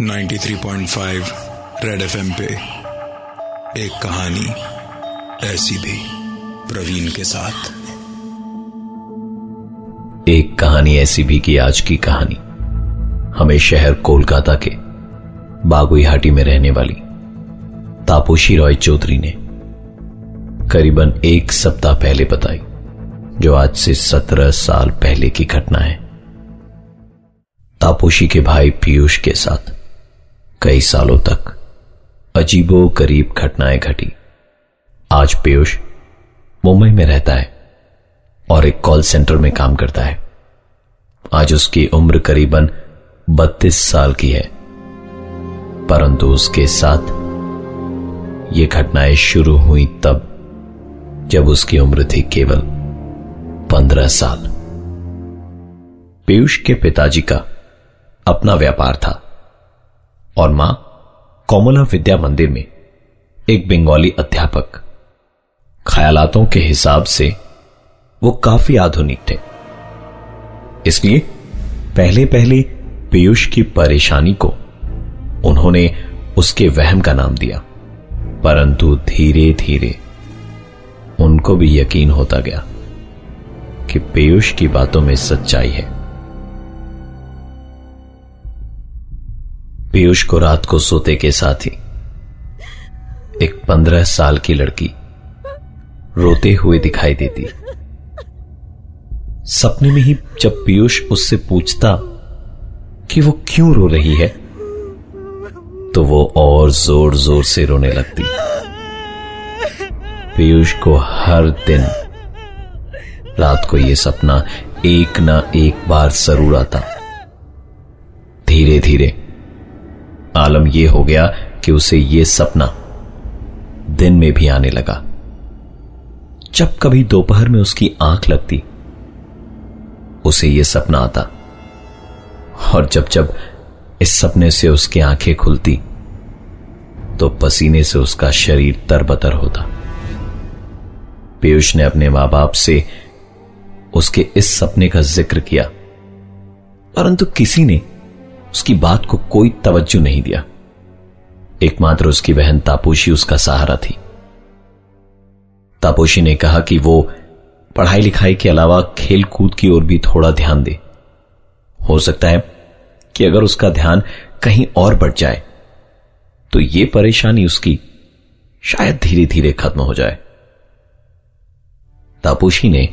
93.5 red FM पे एक कहानी ऐसी भी प्रवीण के साथ। एक कहानी ऐसी भी की आज की कहानी। हमें शहर कोलकाता के बागुईहाटी में रहने वाली तापोशी रॉय चौधरी ने करीबन एक सप्ताह पहले बताई, जो आज से सत्रह साल पहले की घटना है। तापोशी के भाई पीयूष के साथ कई सालों तक अजीबो करीब घटनाएँ घटी। आज पीयूष मुंबई में रहता है और एक कॉल सेंटर में काम करता है। आज उसकी उम्र करीबन बत्तीस साल की है। परंतु उसके साथ ये घटनाएँ शुरू हुई तब, जब उसकी उम्र थी केवल पंद्रह साल। पीयूष के पिताजी का अपना व्यापार था। और माँ, कोमला विद्या मंदिर में एक बंगाली अध्यापक ख्यालातों के हिसाब से वो काफ़ी आधुनिक थे। इसलिए पहले पहले पीयूष की परेशानी को उन्होंने उसके वहम का नाम दिया, परंतु धीरे धीरे उनको भी यकीन होता गया कि पीयूष की बातों में सच्चाई है। पीयूष को रात को सोते के साथ ही एक पंद्रह साल की लड़की रोते हुए दिखाई देती। सपने में ही जब पीयूष उससे पूछता कि वो क्यों रो रही है तो वो और ज़ोर ज़ोर से रोने लगती। पीयूष को हर दिन रात को यह सपना एक ना एक बार ज़रूर आता। धीरे धीरे आलम यह हो गया कि उसे यह सपना दिन में भी आने लगा। जब कभी दोपहर में उसकी आँख लगती, उसे यह सपना आता। और जब जब इस सपने से उसकी आँखें खुलती तो पसीने से उसका शरीर तरबतर होता। पीयूष ने अपने माँ बाप से उसके इस सपने का ज़िक्र किया, परंतु किसी ने उसकी बात को कोई तवज्जो नहीं दिया। एकमात्र उसकी बहन तापोशी, उसका सहारा थी। तापोशी ने कहा कि वो पढ़ाई लिखाई के अलावा खेल कूद की ओर भी थोड़ा ध्यान दे। हो सकता है कि अगर उसका ध्यान कहीं और बढ़ जाए तो ये परेशानी उसकी शायद धीरे धीरे खत्म हो जाए। तापोशी ने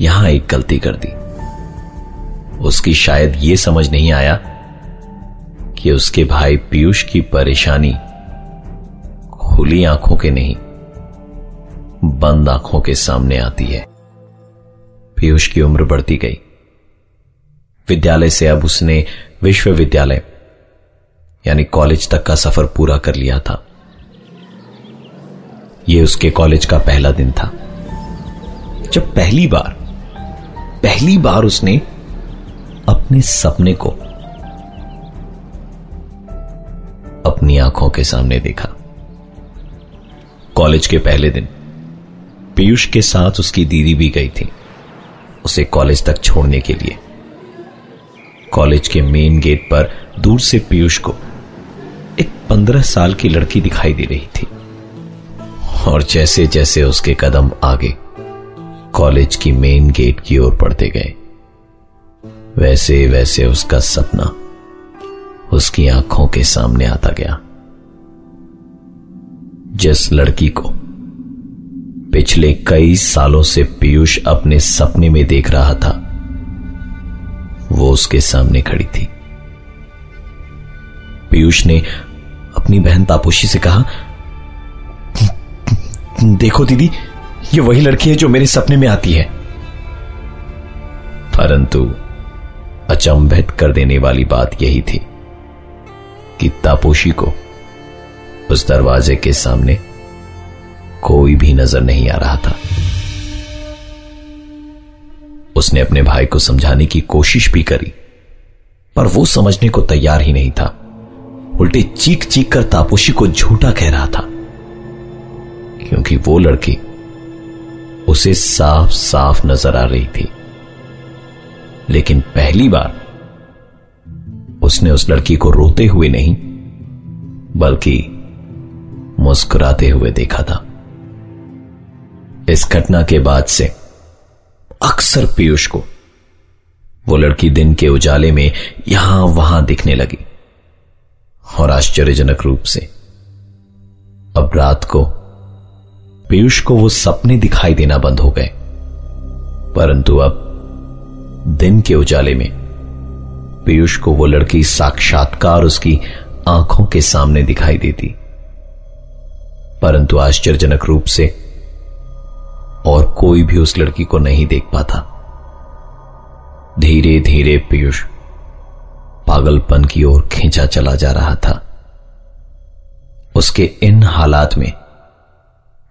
यहाँ एक गलती कर दी। उसकी शायद ये समझ नहीं आया कि उसके भाई पीयूष की परेशानी खुली आँखों के नहीं, बंद आँखों के सामने आती है। पीयूष की उम्र बढ़ती गई। विद्यालय से अब उसने विश्वविद्यालय, यानी कॉलेज तक का सफ़र पूरा कर लिया था। यह उसके कॉलेज का पहला दिन था। जब पहली बार पहली बार उसने अपने सपने को अपनी आँखों के सामने देखा। कॉलेज के पहले दिन, पीयूष के साथ उसकी दीदी भी गई थी, उसे कॉलेज तक छोड़ने के लिए। कॉलेज के मेन गेट पर दूर से पीयूष को एक पंद्रह साल की लड़की दिखाई दे रही थी। और जैसे जैसे उसके कदम आगे, कॉलेज की मेन गेट की ओर पड़ते गए वैसे वैसे उसका सपना उसकी आँखों के सामने आता गया। जिस लड़की को पिछले कई सालों से पीयूष अपने सपने में देख रहा था, वो उसके सामने खड़ी थी। पीयूष ने अपनी बहन तापोशी से कहा, देखो दीदी, ये वही लड़की है जो मेरे सपने में आती है। परंतु अचंभित कर देने वाली बात यही थी कि तापोशी को उस दरवाजे के सामने कोई भी नज़र नहीं आ रहा था। उसने अपने भाई को समझाने की कोशिश भी करी, पर वो समझने को तैयार ही नहीं था। उल्टे चीख चीख कर तापोशी को झूठा कह रहा था, क्योंकि वो लड़की उसे साफ़ साफ़ नज़र आ रही थी। लेकिन पहली बार उसने उस लड़की को रोते हुए नहीं, बल्कि मुस्कुराते हुए देखा था। इस घटना के बाद से अक्सर पीयूष को वो लड़की दिन के उजाले में यहाँ वहाँ दिखने लगी और आश्चर्यजनक रूप से अब रात को पीयूष को वो सपने दिखाई देना बंद हो गए। परंतु अब दिन के उजाले में। पीयूष को वो लड़की साक्षात्कार उसकी आँखों के सामने दिखाई देती। परंतु आश्चर्यजनक रूप से और कोई भी उस लड़की को नहीं देख पाता। धीरे धीरे पीयूष पागलपन की ओर खींचा चला जा रहा था। उसके इन हालात में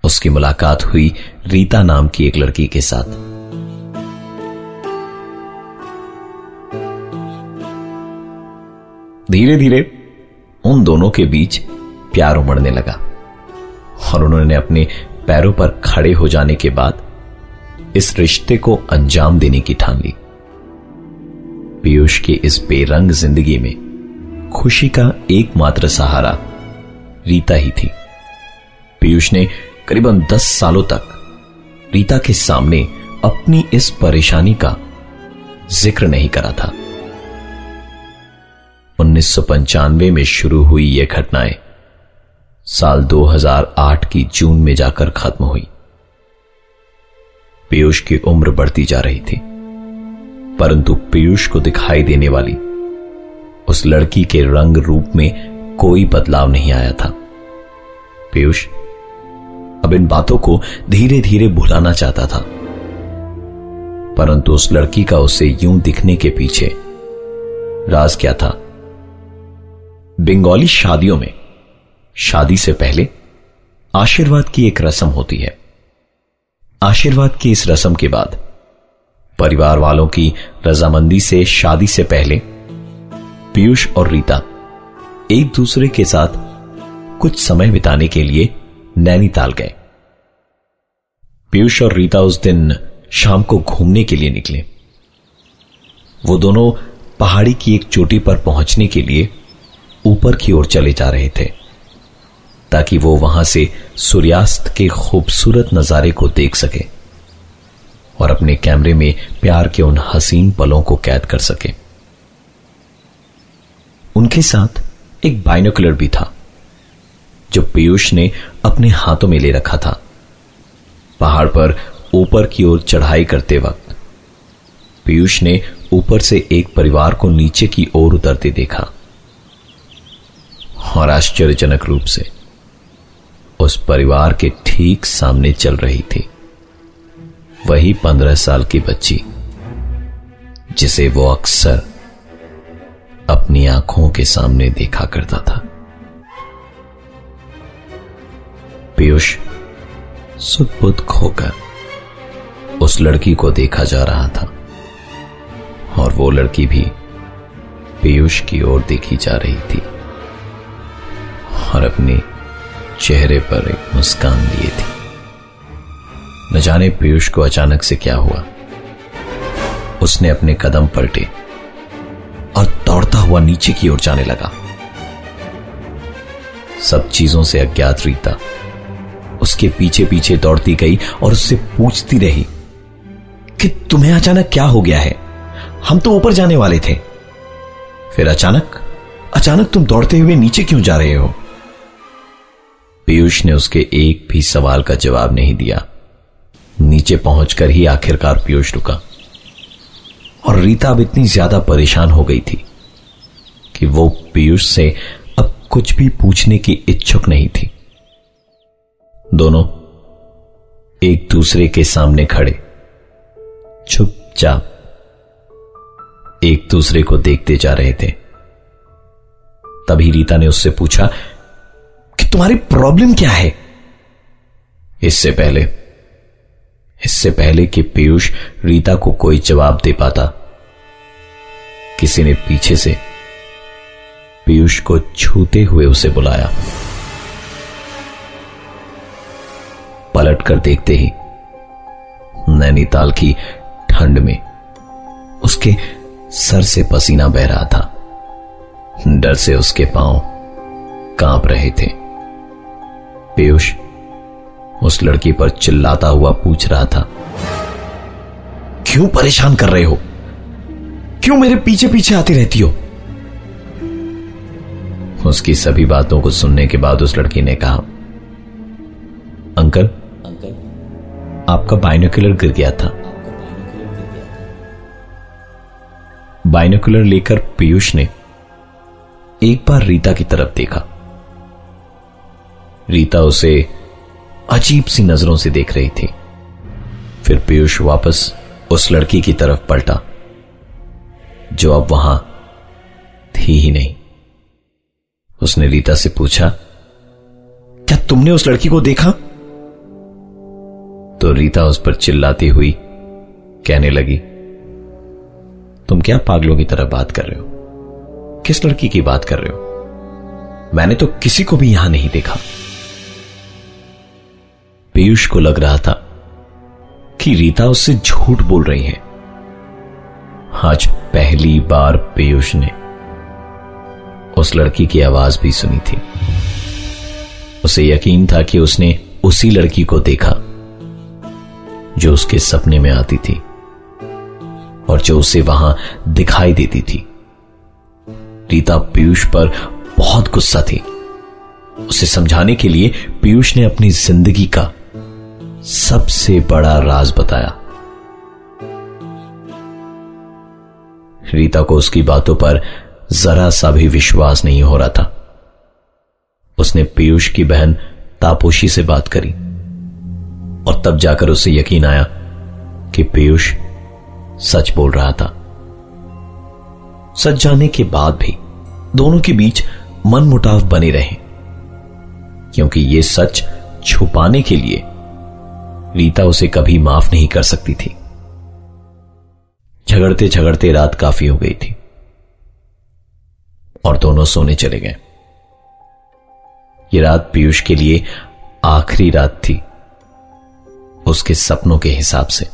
उसकी मुलाकात हुई रीता नाम की एक लड़की के साथ। धीरे धीरे उन दोनों के बीच प्यार उमड़ने लगा और उन्होंने अपने पैरों पर खड़े हो जाने के बाद इस रिश्ते को अंजाम देने की ठान ली। पीयूष की इस बेरंग ज़िंदगी में खुशी का एकमात्र सहारा रीता ही थी। पीयूष ने करीबन दस सालों तक रीता के सामने अपनी इस परेशानी का ज़िक्र नहीं करा था। उन्नीस सौ पंचानवे में शुरू हुई यह घटनाएँ साल 2008 की जून में जाकर खत्म हुई। पीयूष की उम्र बढ़ती जा रही थी, परंतु पीयूष को दिखाई देने वाली उस लड़की के रंग रूप में कोई बदलाव नहीं आया था। पीयूष अब इन बातों को धीरे धीरे भुलाना चाहता था, परंतु उस लड़की का उसे यूँ दिखने के पीछे राज क्या था? बंगाली शादियों में, शादी से पहले आशीर्वाद की एक रस्म होती है। आशीर्वाद की इस रस्म के बाद परिवार वालों की रजामंदी से शादी से पहले पीयूष और रीता एक दूसरे के साथ कुछ समय बिताने के लिए नैनीताल गए। पीयूष और रीता उस दिन शाम को घूमने के लिए निकले। वो दोनों पहाड़ी की एक चोटी पर पहुँचने के लिए ऊपर की ओर चले जा रहे थे, ताकि वो वहाँ से सूर्यास्त के खूबसूरत नजारे को देख सके और अपने कैमरे में प्यार के उन हसीन पलों को कैद कर सके। उनके साथ एक बाइनोकुलर भी था, जो पीयूष ने अपने हाथों में ले रखा था। पहाड़ पर ऊपर की ओर चढ़ाई करते वक्त, पीयूष ने ऊपर से एक परिवार को नीचे की ओर उतरते देखा। और आश्चर्यजनक रूप से उस परिवार के ठीक सामने चल रही थी। वही पंद्रह साल की बच्ची, जिसे वो अक्सर अपनी आँखों के सामने देखा करता था। पीयूष सुदबुद खोकर उस लड़की को देखा जा रहा था और वो लड़की भी पीयूष की ओर देखी जा रही थी। और अपने चेहरे पर एक मुस्कान लिए थी। न जाने पीयूष को अचानक से क्या हुआ। उसने अपने कदम पलटे और दौड़ता हुआ नीचे की ओर जाने लगा। सब चीज़ों से अज्ञात रीता उसके पीछे पीछे दौड़ती गई और उससे पूछती रही, कि तुम्हें अचानक क्या हो गया है? हम तो ऊपर जाने वाले थे। फिर अचानक अचानक तुम दौड़ते हुए नीचे क्यों जा रहे हो? पीयूष ने उसके एक भी सवाल का जवाब नहीं दिया। नीचे पहुंचकर ही आखिरकार पीयूष रुका। और रीता अब इतनी ज़्यादा परेशान हो गई थी कि वो पीयूष से अब कुछ भी पूछने की इच्छुक नहीं थी। दोनों एक दूसरे के सामने खड़े, चुपचाप एक दूसरे को देखते जा रहे थे। तभी रीता ने उससे पूछा तुम्हारी प्रॉब्लम क्या है? इससे पहले इससे पहले कि पीयूष रीता को कोई जवाब दे पाता, किसी ने पीछे से पीयूष को छूते हुए उसे बुलाया। पलट कर देखते ही नैनीताल की ठंड में उसके सर से पसीना बह रहा था। डर से उसके पाँव काँप रहे थे। पीयूष उस लड़की पर चिल्लाता हुआ पूछ रहा था, क्यों परेशान कर रहे हो? क्यों मेरे पीछे पीछे आती रहती हो? उसकी सभी बातों को सुनने के बाद उस लड़की ने कहा अंकल अंकल, आपका बाइनोकुलर गिर गया था। बाइनोकुलर लेकर पीयूष ने एक बार रीता की तरफ़ देखा। रीता उसे अजीब सी नज़रों से देख रही थी। फिर पीयूष वापस उस लड़की की तरफ़ पलटा, जो अब वहाँ थी ही नहीं। उसने रीता से पूछा, क्या तुमने उस लड़की को देखा? तो रीता उस पर चिल्लाती हुई कहने लगी, तुम क्या पागलों की तरह बात कर रहे हो? किस लड़की की बात कर रहे हो? मैंने तो किसी को भी यहाँ नहीं देखा। पीयूष को लग रहा था कि रीता उससे झूठ बोल रही है। आज पहली बार पीयूष ने उस लड़की की आवाज़ भी सुनी थी। उसे यकीन था कि उसने उसी लड़की को देखा, जो उसके सपने में आती थी और जो उसे वहाँ दिखाई देती थी। रीता पीयूष पर बहुत गुस्सा थी। उसे समझाने के लिए पीयूष ने अपनी ज़िंदगी का सबसे बड़ा राज बताया। रीता को उसकी बातों पर जरा सा भी विश्वास नहीं हो रहा था। उसने पीयूष की बहन तापोशी से बात करी और तब जाकर उसे यकीन आया कि पीयूष सच बोल रहा था। सच जाने के बाद भी दोनों के बीच मन मुटाव बने रहे, क्योंकि यह सच छुपाने के लिए रीता उसे कभी माफ़ नहीं कर सकती थी। झगड़ते झगड़ते रात काफ़ी हो गई थी। और दोनों सोने चले गए। ये रात पीयूष के लिए आखिरी रात थी, उसके सपनों के हिसाब से।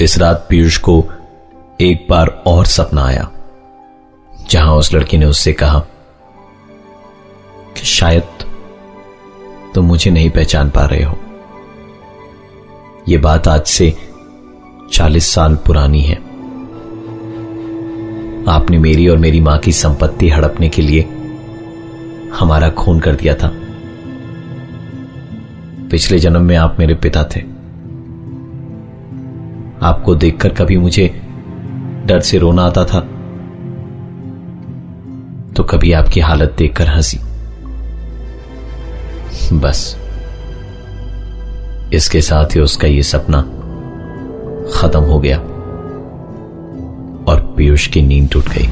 इस रात पीयूष को एक बार और सपना आया, जहाँ उस लड़की ने उससे कहा कि शायद तुम मुझे नहीं पहचान पा रहे हो। यह बात आज से चालीस साल पुरानी है। आपने मेरी और मेरी माँ की संपत्ति हड़पने के लिए हमारा खून कर दिया था। पिछले जन्म में आप मेरे पिता थे। आपको देखकर कभी मुझे डर से रोना आता था। तो कभी आपकी हालत देखकर हँसी। बस। इसके साथ ही उसका यह सपना खत्म हो गया और पीयूष की नींद टूट गई।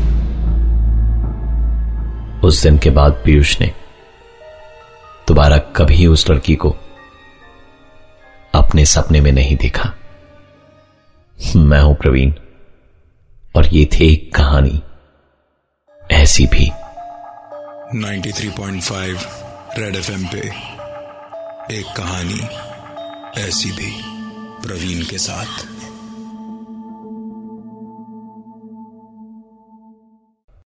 उस दिन के बाद पीयूष ने दोबारा कभी उस लड़की को अपने सपने में नहीं देखा। मैं हूँ प्रवीण और ये थी एक कहानी ऐसी भी। 93.5 रेड एफएम पे एक कहानी। ऐसी भी प्रवीण के साथ।